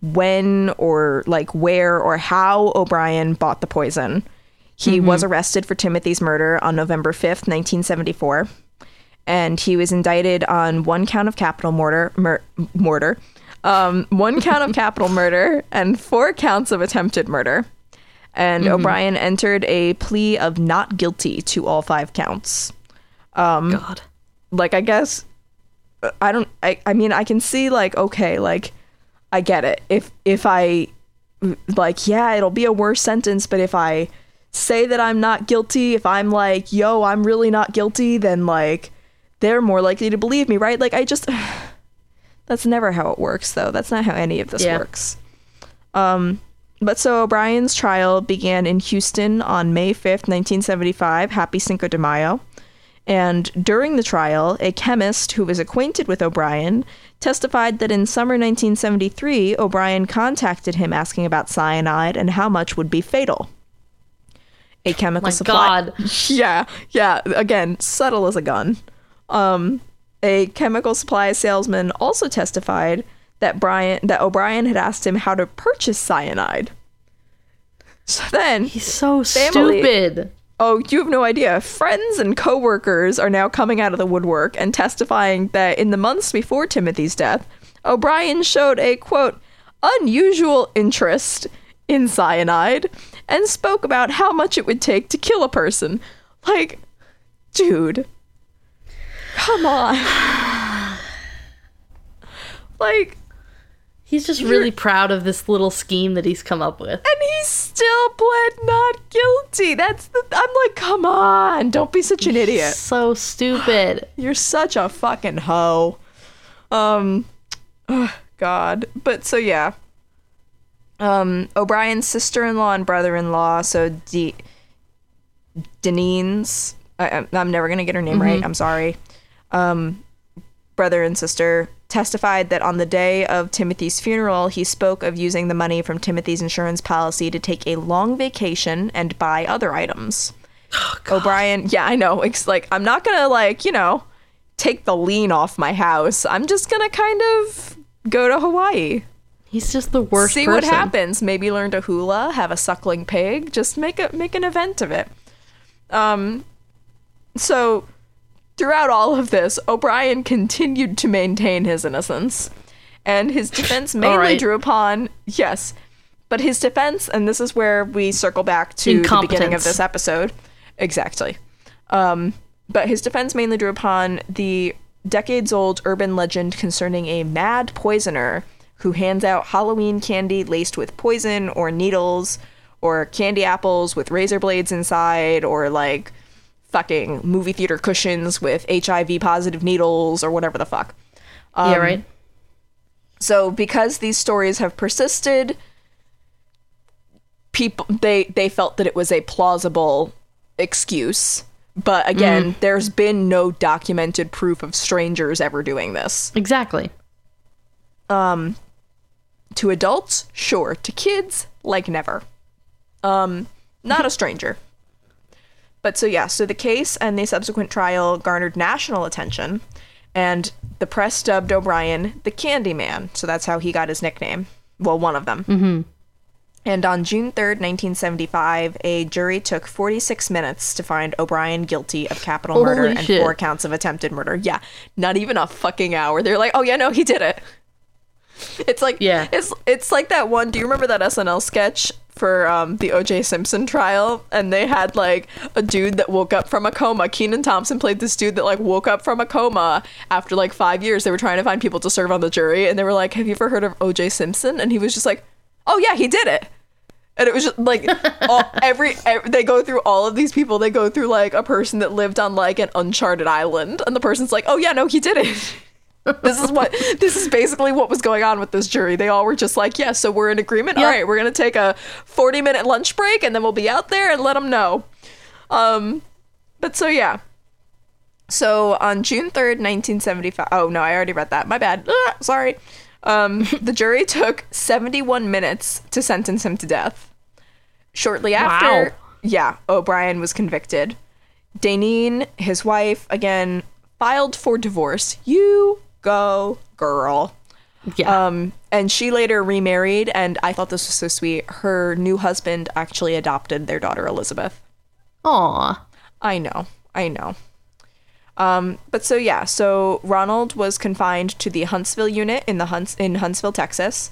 S2: when or like where or how O'Brien bought the poison, he was arrested for Timothy's murder on November 5th, 1974. And he was indicted on one count of capital murder, mur- murder, um, one count of capital murder, and four counts of attempted murder. And O'Brien entered a plea of not guilty to all five counts
S1: God.
S2: like i guess uh, i don't I, I mean i can see like okay like i get it if if i like yeah it'll be a worse sentence but if i say that i'm not guilty if i'm like yo i'm really not guilty then like they're more likely to believe me right like i just that's never how it works though that's not how any of this
S1: Yeah.
S2: works um but so O'Brien's trial began in Houston on May 5th, 1975. Happy Cinco de Mayo. And during the trial, a chemist who was acquainted with O'Brien testified that in summer 1973, O'Brien contacted him asking about cyanide and how much would be fatal. A chemical
S1: My
S2: supply.
S1: God.
S2: Yeah, yeah. Again, subtle as a gun. Um, a chemical supply salesman also testified that Brian that O'Brien had asked him how to purchase cyanide. So then
S1: He's so
S2: Family.
S1: stupid.
S2: Oh, you have no idea. Friends and coworkers are now coming out of the woodwork and testifying that in the months before Timothy's death, O'Brien showed a quote unusual interest in cyanide and spoke about how much it would take to kill a person. Like, dude. Come on. like
S1: He's just really proud of this little scheme that he's come up with.
S2: and he still pled not guilty. That's the I'm like, come on, don't be such an idiot.
S1: So stupid.
S2: You're such a fucking hoe. Um, ugh, God. But so yeah. Um, O'Brien's sister-in-law and brother-in-law. So D. Deneen's. I, I'm- I'm never gonna get her name right. I'm sorry. Um, brother and sister testified that on the day of Timothy's funeral, he spoke of using the money from Timothy's insurance policy to take a long vacation and buy other items. O'Brien, yeah, I know. It's like I'm not gonna like you know take the lien off my house. I'm just gonna kind of go to Hawaii,
S1: He's just the worst
S2: see
S1: person.
S2: what happens. Maybe learn to hula, have a suckling pig. Just make a make an event of it. Um, so throughout all of this, O'Brien continued to maintain his innocence, and his defense mainly
S1: right.
S2: drew upon yes, but his defense, and this is where we circle back to the beginning of this episode, exactly. Um, but his defense mainly drew upon the decades-old urban legend concerning a mad poisoner who hands out Halloween candy laced with poison or needles or candy apples with razor blades inside or like fucking movie theater cushions with HIV positive needles or whatever the fuck.
S1: yeah, right?
S2: So because these stories have persisted, people they they felt that it was a plausible excuse. But again, there's been no documented proof of strangers ever doing this.
S1: Exactly.
S2: Um To adults, sure. To kids, like never. Um, not a stranger. But so yeah, so the case and the subsequent trial garnered national attention, and the press dubbed O'Brien the Candyman. So that's how he got his nickname. Well, one of them. Mm-hmm. And on June 3rd, 1975, a jury took 46 minutes to find O'Brien guilty of capital
S1: Holy
S2: murder and
S1: shit.
S2: four counts of attempted murder. Yeah, not even a fucking hour. They're like, "Oh yeah, no, he did it." It's like
S1: Yeah.
S2: it's it's like that one. Do you remember that SNL sketch for um, the O.J. Simpson trial? And they had like a dude that woke up from a coma. Kenan Thompson played this dude that like woke up from a coma after like five years. They were trying to find people to serve on the jury, and they were like, "Have you ever heard of O.J. Simpson?" And he was just like, "Oh yeah, he did it." And it was just like all, every, ev they go through all of these people. They go through like a person that lived on like an uncharted island, and the person's like, "Oh yeah, no, he did it." this is what this is basically what was going on with this jury. They all were just like, "Yeah, so we're in agreement. All
S1: Yep.
S2: right, we're gonna take a forty minute lunch break, and then we'll be out there and let them know." Um, but so yeah. So on June 3rd, 1975. Oh, no, I already read that. My bad. Ah, sorry. Um, the jury took 71 minutes to sentence him to death. Shortly after,
S1: Wow.
S2: yeah, O'Brien was convicted. Daneen, his wife, again, filed for divorce. You go, girl.
S1: Yeah.
S2: Um, and she later remarried, and I thought this was so sweet. Her new husband actually adopted their daughter, Elizabeth.
S1: Aw.
S2: I know, I know. Um, but so yeah, so Ronald was confined to the Huntsville unit in the Hunts in Huntsville, Texas.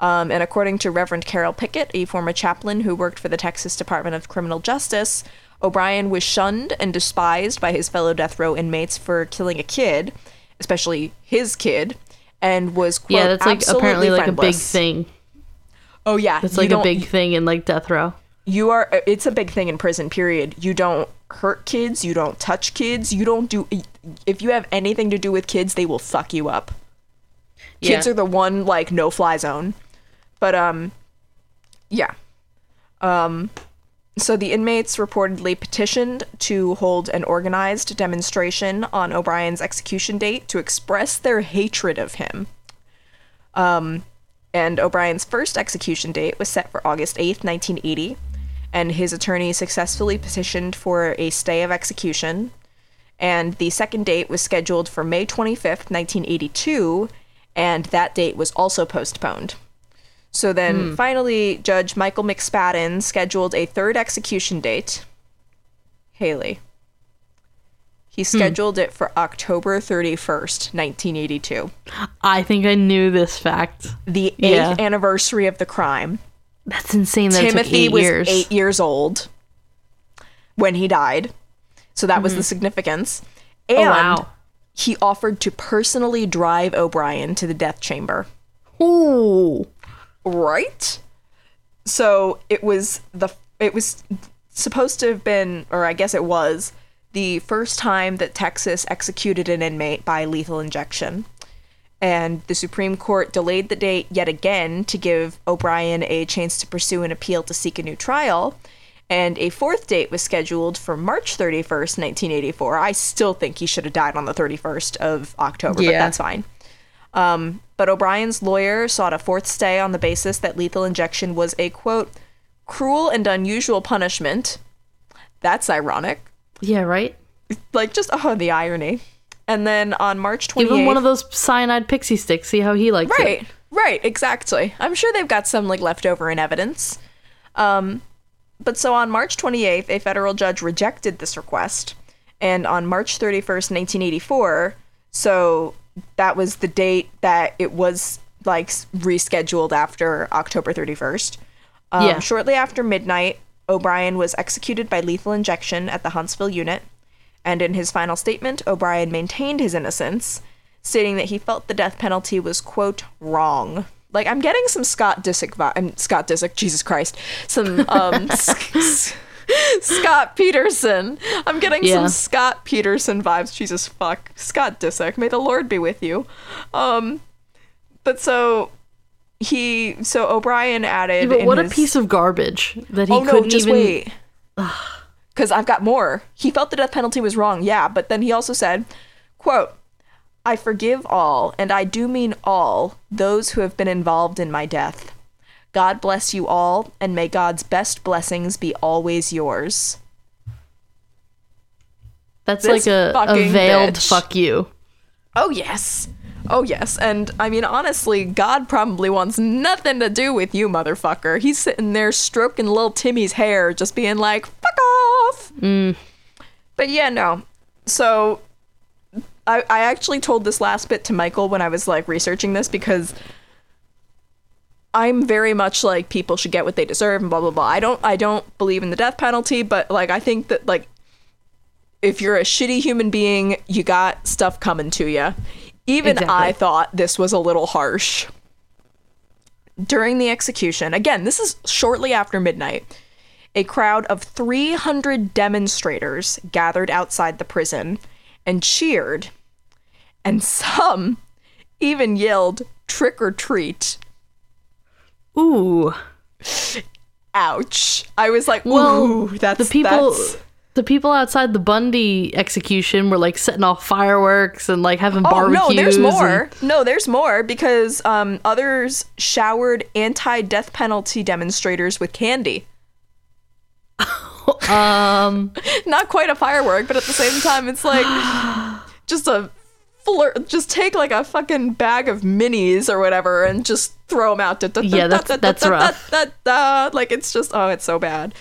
S2: Um, and according to Reverend Carroll Pickett, a former chaplain who worked for the Texas Department of Criminal Justice, O'Brien was shunned and despised by his fellow death row inmates for killing a kid, especially his kid, and was quote,
S1: Yeah, that's like apparently like a big thing.
S2: Oh yeah,
S1: That's
S2: you
S1: like a big thing in like death row.
S2: you are it's a big thing in prison period you don't hurt kids you don't touch kids you don't do if you have anything to do with kids they will fuck you up kids
S1: Yeah.
S2: are the one like no fly zone but um yeah um so the inmates reportedly petitioned to hold an organized demonstration on O'Brien's execution date to express their hatred of him. Um, and O'Brien's first execution date was set for August 8th, 1980, and his attorney successfully petitioned for a stay of execution. And the second date was scheduled for May 25th, 1982, and that date was also postponed. So then finally, Judge Michael McSpadden scheduled a third execution date. Haley. He scheduled it for October 31st, 1982,
S1: I think I knew this fact.
S2: the eighth
S1: Yeah.
S2: anniversary of the crime.
S1: That's insane. That
S2: Timothy was
S1: years.
S2: eight years old when he died. So that was the significance. And
S1: Mm-hmm. oh wow.
S2: he offered to personally drive O'Brien to the death chamber.
S1: Ooh.
S2: Right? So it was the it was supposed to have been or I guess it was the first time that Texas executed an inmate by lethal injection. And the Supreme Court delayed the date yet again to give O'Brien a chance to pursue an appeal to seek a new trial. And a fourth date was scheduled for March 31st, 1984. I still think he should have died on the 31st of October, but
S1: Yeah.
S2: that's fine. Um, but O'Brien's lawyer sought a fourth stay on the basis that lethal injection was a quote, cruel and unusual punishment. That's ironic.
S1: Yeah, right?
S2: Like, just, oh, the irony. And then on March 28th.
S1: Even one of those cyanide pixie sticks. See how he likes it.
S2: Right, right, exactly. I'm sure they've got some like leftover in evidence. Um, but so on March 28th, a federal judge rejected this request, and on March 31st, 1984, so that was the date that it was like rescheduled after October 31st. Um,
S1: Yeah.
S2: Shortly after midnight, O'Brien was executed by lethal injection at the Huntsville unit, and in his final statement, O'Brien maintained his innocence, stating that he felt the death penalty was quote wrong. Like I'm getting some Scott Disick vi- um, Scott Disick, Jesus Christ, some um Scott Peterson. I'm getting
S1: Yeah.
S2: some Scott Peterson vibes. Jesus fuck, Scott Disick. May the Lord be with you. Um, but so he so O'Brien added.
S1: Yeah, but what
S2: his-
S1: a piece of garbage that he
S2: oh
S1: couldn't
S2: just
S1: even.
S2: wait. Because I've got more. He felt the death penalty was wrong, yeah, but then he also said, quote, I forgive all, and I do mean all, those who have been involved in my death. God bless you all, and may God's best blessings be always yours.
S1: That's
S2: This
S1: like a, a veiled
S2: bitch.
S1: fuck you.
S2: Oh yes. Oh yes. And I mean honestly, God probably wants nothing to do with you, motherfucker. He's sitting there stroking little Timmy's hair, just being like, fuck off. Mm. But yeah, no. So I I actually told this last bit to Michael when I was like researching this because I'm very much like people should get what they deserve and blah blah blah. I don't I don't believe in the death penalty, but like I think that like if you're a shitty human being, you got stuff coming to you. Even
S1: Exactly.
S2: I thought this was a little harsh. During the execution, again, this is shortly after midnight, a crowd of 300 demonstrators gathered outside the prison and cheered, and some even yelled trick or treat.
S1: Ooh.
S2: Ouch. I was like,
S1: Well,
S2: that's
S1: the people
S2: that's-
S1: the people outside the Bundy execution were like setting off fireworks and like having
S2: Oh
S1: barbecues.
S2: no, there's
S1: and-
S2: more. No, there's more because um, others showered anti-death penalty demonstrators with candy.
S1: um
S2: Not quite a firework, but at the same time, it's like just a flirt. Just take like a fucking bag of minis or whatever and just throw them out. Da- da- da-
S1: Yeah,
S2: da-
S1: that's- that's rough.
S2: Like it's just oh, it's so bad.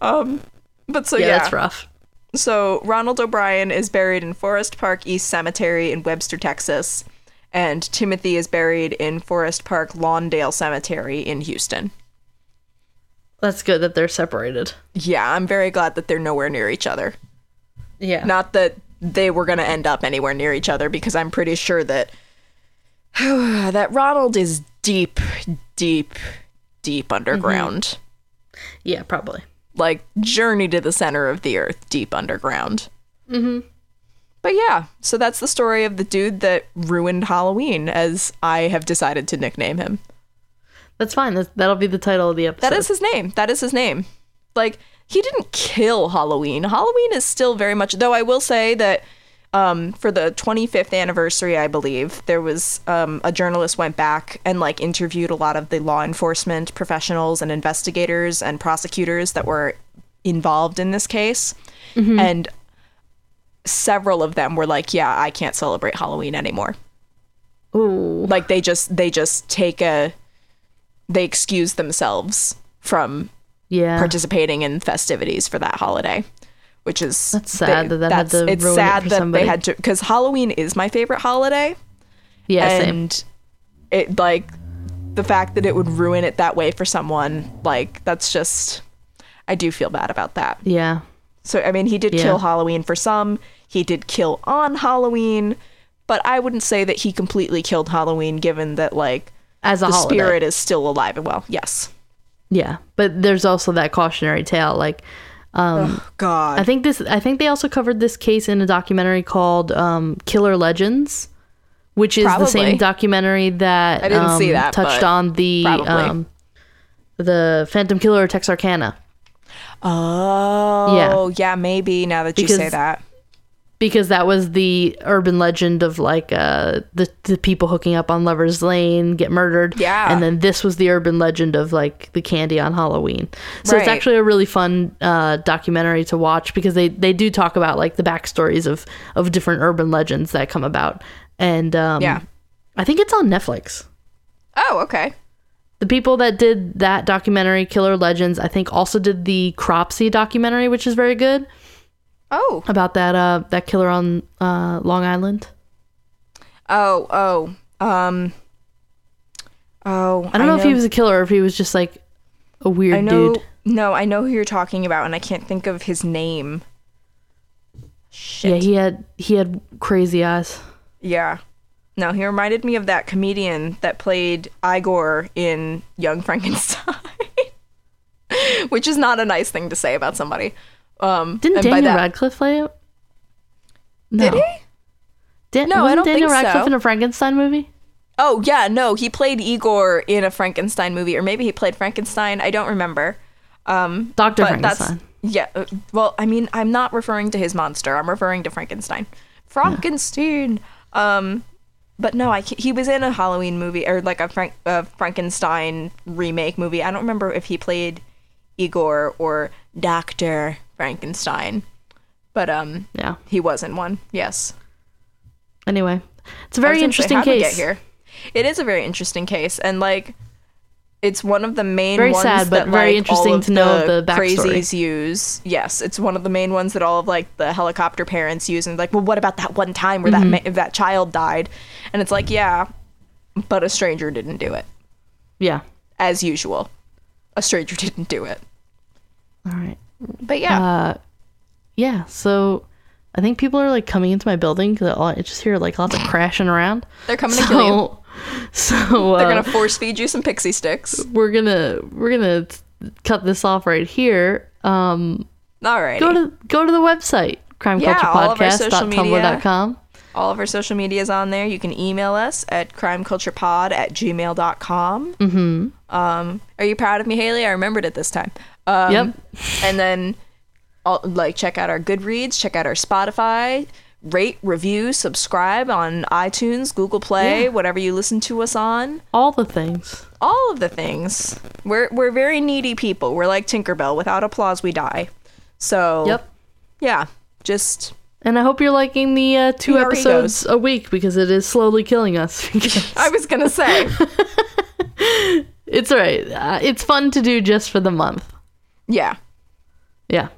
S2: Um, but so
S1: yeah,
S2: yeah,
S1: that's rough.
S2: So Ronald O'Brien is buried in Forest Park East Cemetery in Webster, Texas, and Timothy is buried in Forest Park Lawndale Cemetery in Houston.
S1: That's good that they're separated.
S2: Yeah, I'm very glad that they're nowhere near each other.
S1: Yeah.
S2: Not that they were going to end up anywhere near each other because I'm pretty sure that that Ronald is deep, deep, deep underground.
S1: yeah, probably.
S2: Like journey to the center of the earth, deep underground.
S1: Mm-hmm.
S2: But yeah, so that's the story of the dude that ruined Halloween, as I have decided to nickname him.
S1: That's fine. That's, that'll be the title of the episode.
S2: That is his name. That is his name. Like, he didn't kill Halloween. Halloween is still very much, though I will say that um, for the 25th anniversary, I believe, there was um, a journalist went back and like interviewed a lot of the law enforcement professionals and investigators and prosecutors that were involved in this case. And several of them were like, yeah, I can't celebrate Halloween anymore.
S1: Ooh.
S2: Like they just they just take a they excuse themselves from
S1: Yeah.
S2: participating in festivities for that holiday, which is
S1: That's sad that that had to
S2: it's
S1: it
S2: sad
S1: for
S2: that
S1: somebody.
S2: they had to because Halloween is my favorite holiday,
S1: yeah, same.
S2: and it like the fact that it would ruin it that way for someone like that's just I do feel bad about that.
S1: Yeah.
S2: So I mean, he did
S1: Yeah.
S2: kill Halloween for some. He did kill on Halloween, but I wouldn't say that he completely killed Halloween, given that like
S1: As a
S2: the
S1: holiday.
S2: spirit is still alive and well. Yes.
S1: Yeah. But there's also that cautionary tale. Like, um,
S2: God.
S1: I think this. I think they also covered this case in a documentary called um, "Killer Legends," which is the same documentary that
S2: I didn't
S1: um,
S2: see that,
S1: touched on the um, the Phantom Killer of Texarkana
S2: oh, yeah. yeah, maybe now that you say that.
S1: Because that was the urban legend of like uh, the the people hooking up on Lovers Lane get murdered.
S2: Yeah.
S1: and then this was the urban legend of like the candy on Halloween. So it's actually a really fun uh, documentary to watch because they they do talk about like the backstories of of different urban legends that come about. And um,
S2: Yeah.
S1: I think it's on Netflix.
S2: Oh, okay.
S1: The people that did that documentary, Killer Legends, I think also did the Cropsy documentary, which is very good
S2: Oh.
S1: about that uh that killer on uh Long Island.
S2: Oh, oh. Um Oh.
S1: I don't know, if he was a killer or if he was just like a weird
S2: I know
S1: dude.
S2: No, I know who you're talking about and I can't think of his name. Shit.
S1: Yeah, he had he had crazy eyes.
S2: Yeah. No, he reminded me of that comedian that played Igor in Young Frankenstein. Which is not a nice thing to say about somebody. Um
S1: Didn't Daniel
S2: that-
S1: Radcliffe play it? No.
S2: Did he?
S1: Did,
S2: No, I don't
S1: Daniel
S2: think
S1: Radcliffe
S2: so.
S1: in a Frankenstein movie?
S2: Oh, yeah, no, he played Igor in a Frankenstein movie or maybe he played Frankenstein, I don't remember. Um that's
S1: Frankenstein.
S2: yeah, uh, well, I mean, I'm not referring to his monster. I'm referring to Frankenstein. Frankenstein. Um but no, I he was in a Halloween movie or like a, Frank, a Frankenstein remake movie. I don't remember if he played Igor or Doctor Frankenstein, but um,
S1: Yeah.
S2: he wasn't one. Yes.
S1: Anyway, it's a very
S2: say,
S1: interesting
S2: how'd
S1: case.
S2: get here? It is a very interesting case, and like, it's one of the main
S1: Very
S2: ones
S1: sad, but
S2: that
S1: very
S2: like,
S1: interesting to know the backstory.
S2: crazies use. Yes, it's one of the main ones that all of like the helicopter parents use, and like, well, what about that one time where
S1: Mm-hmm.
S2: that ma- that child died? And it's like, yeah, but a stranger didn't do it,
S1: Yeah.
S2: as usual. A stranger didn't do it.
S1: All right.
S2: But yeah,
S1: Uh, yeah. So I think people are like coming into my building because I just hear like lots of crashing around.
S2: they're coming to kill you.
S1: So, so
S2: They're
S1: uh,
S2: gonna force feed you some pixie sticks.
S1: we're gonna we're gonna cut this off right here. Um,
S2: Alrighty.
S1: go to go to the website
S2: Yeah, all of our social media.
S1: crimeculturepodcast.tumblr.com.
S2: All of our social media is on there. You can email us at crimeculturepod at gmail.com. Mm-hmm. Um, are you proud of me, Haley? I remembered it this time. Um,
S1: Yep.
S2: And then, all, like, check out our Goodreads, check out our Spotify, rate, review, subscribe on iTunes, Google Play,
S1: Yeah.
S2: whatever you listen to us on.
S1: All the things.
S2: All of the things. We're we're very needy people. We're like Tinkerbell. Without applause, we die. So
S1: Yep.
S2: yeah, just
S1: And I hope you're liking the uh, two episodes
S2: egos.
S1: a week because it is slowly killing us.
S2: I was gonna say.
S1: it's all right. Uh, it's fun to do just for the month.
S2: Yeah.
S1: Yeah.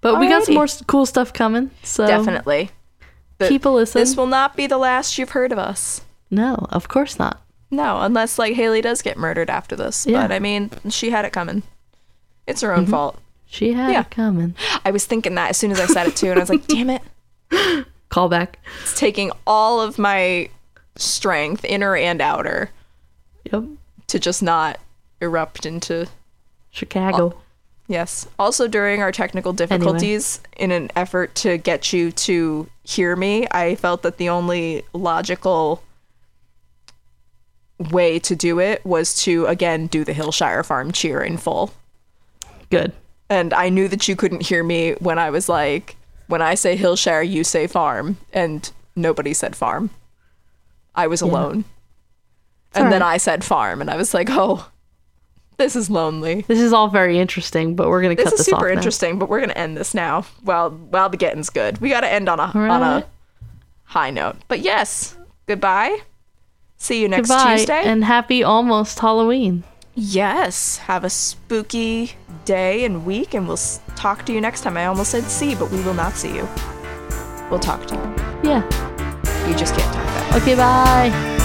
S1: But we got some more cool stuff coming. So
S2: Definitely. The-
S1: keep a listen.
S2: This will not be the last you've heard of us.
S1: no, of course not.
S2: No, unless like Haley does get murdered after this.
S1: Yeah.
S2: But I mean, she had it coming. It's her own mm-hmm. fault.
S1: She had
S2: Yeah.
S1: it coming.
S2: I was thinking that as soon as I said it too, and I was like, damn it.
S1: Call back.
S2: It's taking all of my strength, inner and outer,
S1: Yep.
S2: to just not erupt into
S1: Chicago.
S2: Yes. Also, during our technical difficulties, in an effort to get you to hear me, I felt that the only logical way to do it was to, again, do the Hillshire Farm cheer in full.
S1: Good.
S2: And I knew that you couldn't hear me when I was like, when I say Hillshire, you say farm. And nobody said farm. I was alone. And then. I said farm. And I was like, oh, this is lonely.
S1: This is all very interesting, but we're gonna cut
S2: This
S1: cut
S2: is
S1: this off
S2: super
S1: now.
S2: interesting, but we're gonna end this now. While while the getting's good, we got to end on a on a high note. But yes, goodbye. See you next
S1: Goodbye
S2: Tuesday.
S1: and happy almost Halloween.
S2: yes, have a spooky day and week, and we'll talk to you next time. I almost said see, but we will not see you. We'll talk to you.
S1: Yeah.
S2: You just can't talk that.
S1: Okay. Bye.